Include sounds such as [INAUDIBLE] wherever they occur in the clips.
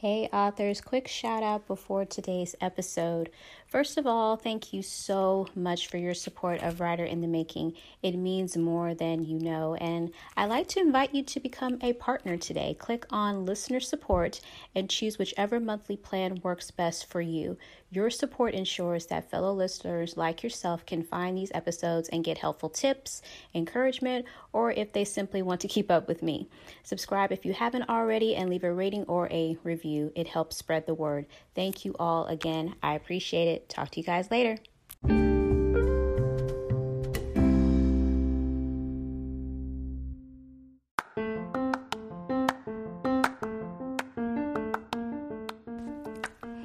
Hey, authors, quick shout out before today's episode. First of all, thank you so much for your support of Writer in the Making. It means more than you know. And I'd like to invite you to become a partner today. Click on listener support and choose whichever monthly plan works best for you. Your support ensures that fellow listeners like yourself can find these episodes and get helpful tips, encouragement, or if they simply want to keep up with me. Subscribe if you haven't already and leave a rating or a review. It helps spread the word. Thank you all again. I appreciate it. Talk to you guys later.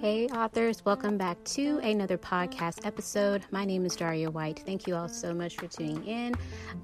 Hey, authors, welcome back to another podcast episode. My name is Daria White. Thank you all so much for tuning in.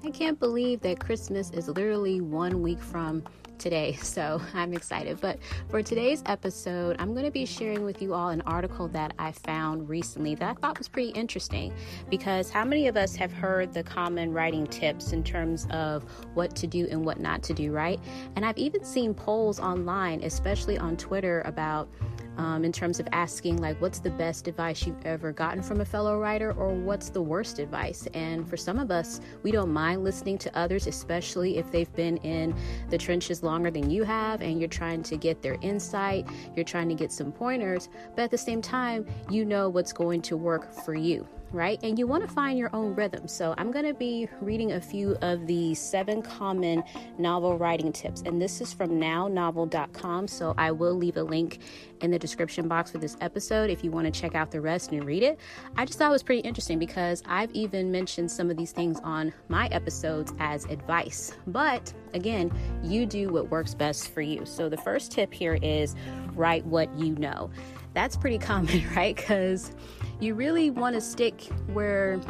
I can't believe that Christmas is literally one week from today, [LAUGHS] so I'm excited. But for today's episode, I'm going to be sharing with you all an article that I found recently that I thought was pretty interesting because how many of us have heard the common writing tips in terms of what to do and what not to do, right? And I've even seen polls online, especially on Twitter, about um, in terms of asking, like, what's the best advice you've ever gotten from a fellow writer, or what's the worst advice? And for some of us, we don't mind listening to others, especially if they've been in the trenches longer than you have and you're trying to get their insight, you're trying to get some pointers, but at the same time, you know what's going to work for you right? And you want to find your own rhythm. So I'm going to be reading a few of the seven common novel writing tips. And this is from nownovel.com. So I will leave a link in the description box for this episode if you want to check out the rest and read it. I just thought it was pretty interesting because I've even mentioned some of these things on my episodes as advice. But again, you do what works best for you. So the first tip here is write what you know. That's pretty common, [LAUGHS] right? Because you really want to stick where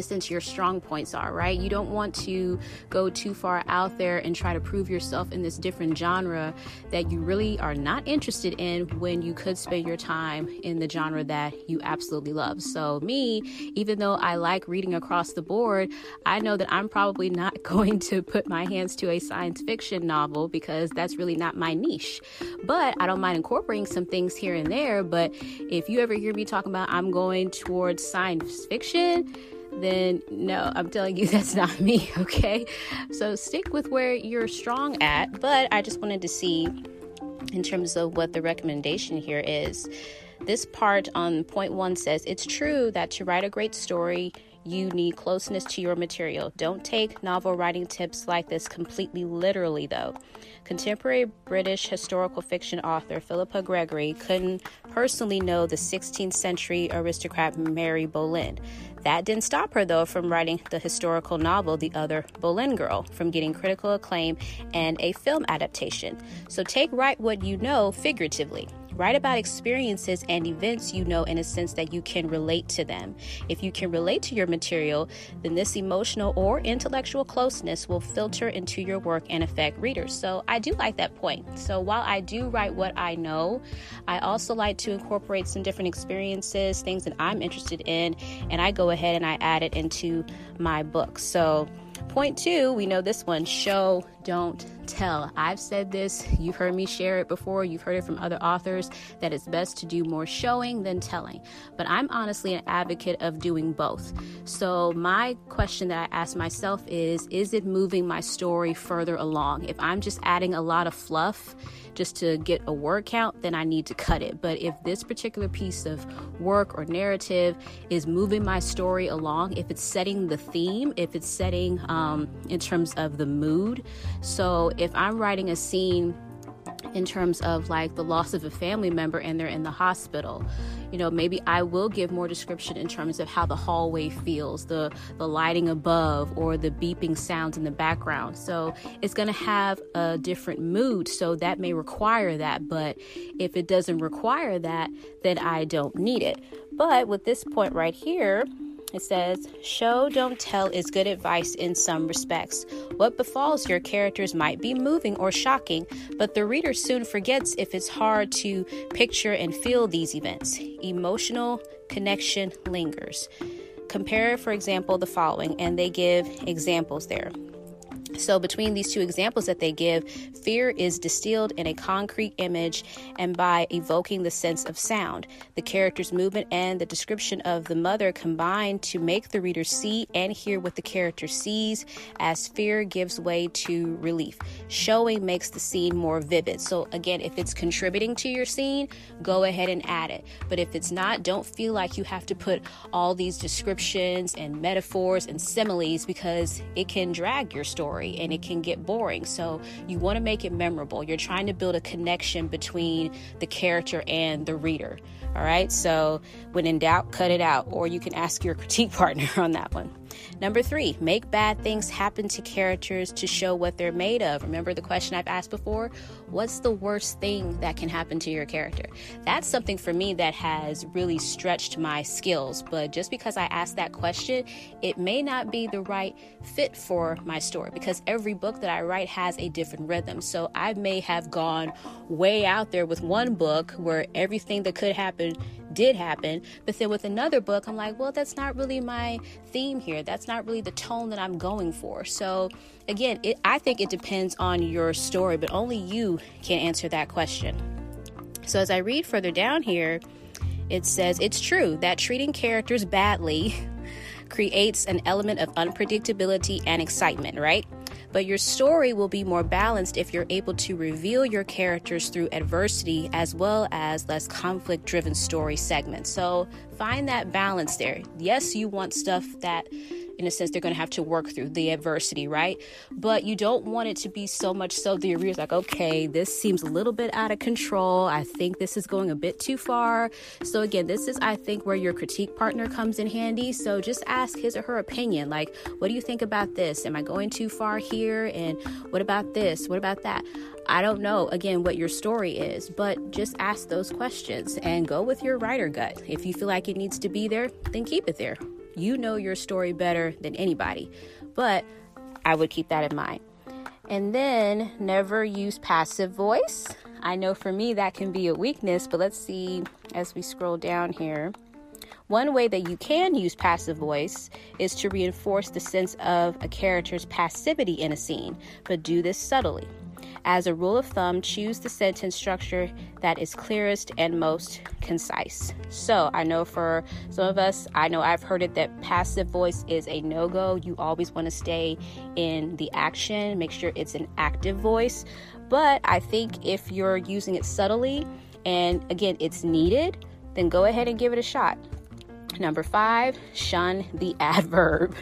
since your strong points are, right? You don't want to go too far out there and try to prove yourself in this different genre that you really are not interested in when you could spend your time in the genre that you absolutely love. So, me, even though I like reading across the board, I know that I'm probably not [LAUGHS] going to put my hands to a science fiction novel because that's really not my niche. But I don't mind incorporating some things here and there. But if you ever hear me talking about I'm going towards science fiction, then no, I'm telling you [LAUGHS] that's not me, okay? So stick with where you're strong at, but I just wanted to see in terms of what the recommendation here is. This part on point one says it's true that to write a great story, you need closeness to your material. Don't take novel writing tips like this completely literally, though. Contemporary British historical fiction author Philippa Gregory couldn't personally know the 16th century aristocrat Mary Boleyn. That didn't stop her, though, from writing the historical novel The Other Boleyn Girl, from getting critical acclaim and a film adaptation. So take Write What You Know figuratively. Write about experiences and events you know in a sense that you can relate to them. If you can relate to your material, then this emotional or intellectual closeness will filter into your work and affect readers. So I do like that point. So while I do write what I know, I also like to incorporate some different experiences, things that I'm interested in, and I go ahead and I add it into my book. So Point two, we know this one show, don't tell. I've said this, you've heard me share it before, you've heard it from other authors that it's best to do more showing than telling. But I'm honestly an advocate of doing both. So, my question that I ask myself is Is it moving my story further along? If I'm just adding a lot of fluff, just to get a word count, then I need to cut it. But if this particular piece of work or narrative is moving my story along, if it's setting the theme, if it's setting um, in terms of the mood. So if I'm writing a scene in terms of like the loss of a family member and they're in the hospital you know maybe i will give more description in terms of how the hallway feels the the lighting above or the beeping sounds in the background. So it's going to have a different mood so that may require that but if it doesn't require that then i don't need it. But with this point right here it says, Show, don't tell is good advice in some respects. What befalls your characters might be moving or shocking, but the reader soon forgets if it's hard to picture and feel these events. Emotional connection lingers. Compare, for example, the following, and they give examples there. So, between these two examples that they give, fear is distilled in a concrete image and by evoking the sense of sound. The character's movement and the description of the mother combine to make the reader see and hear what the character sees as fear gives way to relief. Showing makes the scene more vivid. So, again, if it's contributing to your scene, go ahead and add it. But if it's not, don't feel like you have to put all these descriptions and metaphors and similes because it can drag your story and it can get boring. So you want to make it memorable. You're trying to build a connection between the character and the reader. All right. So when in doubt, cut it out, or you can ask your critique [LAUGHS] partner on that one. Number three, make bad things happen to characters to show what they're made of. Remember the question I've asked before? What's the worst thing that can happen to your character? That's something for me that has really stretched my skills. But just because I asked that question, it may not be the right fit for my story because every book that I write has a different rhythm. So I may have gone way out there with one book where everything that could happen did happen. But then with another book, I'm like, well, that's not really my theme here. That's not really the tone that I'm going for. So again, it, I think it depends on your story, but only you can answer that question. So as I read further down here, it says it's true that treating characters badly [LAUGHS] creates an element of unpredictability and excitement, right? But your story will be more balanced if you're able to reveal your characters through adversity as well as less conflict driven story segments. So find that balance there. Yes, you want stuff that in a sense they're going to have to work through the adversity, right? But you don't want it to be so much so the reader's like, okay, this seems a little bit out of control. I think this is going a bit too far. So again, this is I think where your critique partner comes in handy. So just ask his or her opinion. Like, what do you think about this? Am I going too far here? And what about this? What about that? I don't know again what your story is, but just ask those questions and go with your writer gut. If you feel like it needs to be there, then keep it there. You know your story better than anybody, but I would keep that in mind. And then never use passive voice. I know for me that can be a weakness, but let's see as we scroll down here. One way that you can use passive voice is to reinforce the sense of a character's passivity in a scene, but do this subtly. As a rule of thumb, choose the sentence structure that is clearest and most concise. So, I know for some of us, I know I've heard it that passive voice is a no go. You always want to stay in the action, make sure it's an active voice. But I think if you're using it subtly and again, it's needed, then go ahead and give it a shot. Number five, shun the [LAUGHS] adverb.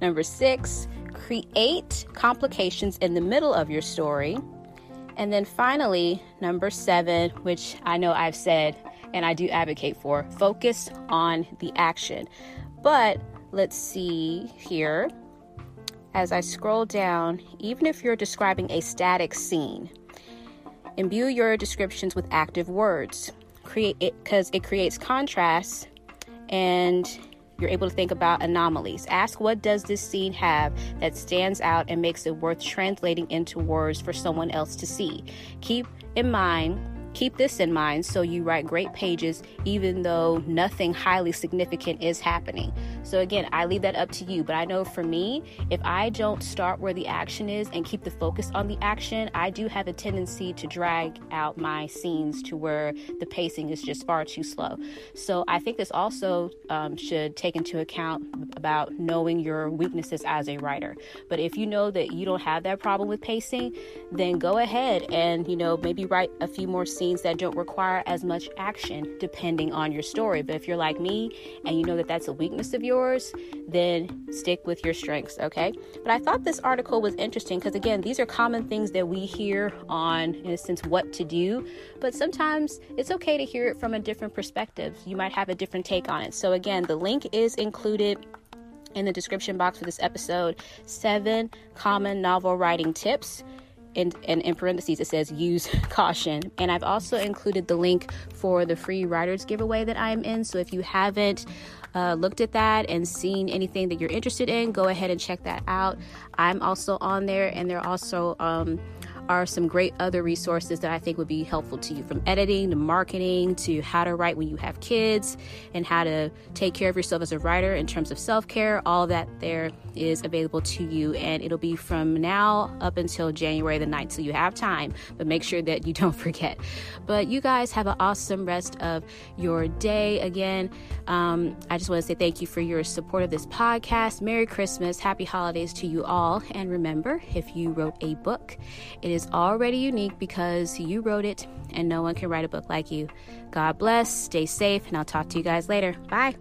Number six, create complications in the middle of your story. And then finally, number seven, which I know I've said and I do advocate for, focus on the action. But let's see here. As I scroll down, even if you're describing a static scene, imbue your descriptions with active words. Create it because it creates contrast and you're able to think about anomalies. Ask what does this scene have that stands out and makes it worth translating into words for someone else to see. Keep in mind Keep this in mind so you write great pages even though nothing highly significant is happening. So, again, I leave that up to you. But I know for me, if I don't start where the action is and keep the focus on the action, I do have a tendency to drag out my scenes to where the pacing is just far too slow. So, I think this also um, should take into account about knowing your weaknesses as a writer. But if you know that you don't have that problem with pacing, then go ahead and, you know, maybe write a few more scenes that don't require as much action depending on your story. But if you're like me and you know that that's a weakness of yours, yours, then stick with your strengths, okay? But I thought this article was interesting because, again, these are common things that we hear on, in a sense, what to do, but sometimes it's okay to hear it from a different perspective. You might have a different take on it. So, again, the link is included in the description box for this episode seven common novel writing tips. And, and, in parentheses it says use [LAUGHS] caution and i've also included the link for the free writers giveaway that i'm in so if you haven't uh, looked at that and seen anything that you're interested in, go ahead and check that out. I'm also on there, and they're also um, are some great other resources that I think would be helpful to you from editing to marketing to how to write when you have kids and how to take care of yourself as a writer in terms of self care. All that there is available to you, and it'll be from now up until January the 9th. So you have time, but make sure that you [LAUGHS] don't forget. But you guys have an awesome rest of your day. Again, um, I just want to say thank you for your support of this podcast. Merry Christmas, Happy Holidays to you all. And remember, if you wrote a book, it is already unique because you wrote it, and no one can write a book like you. God bless, stay safe, and I'll talk to you guys later. Bye.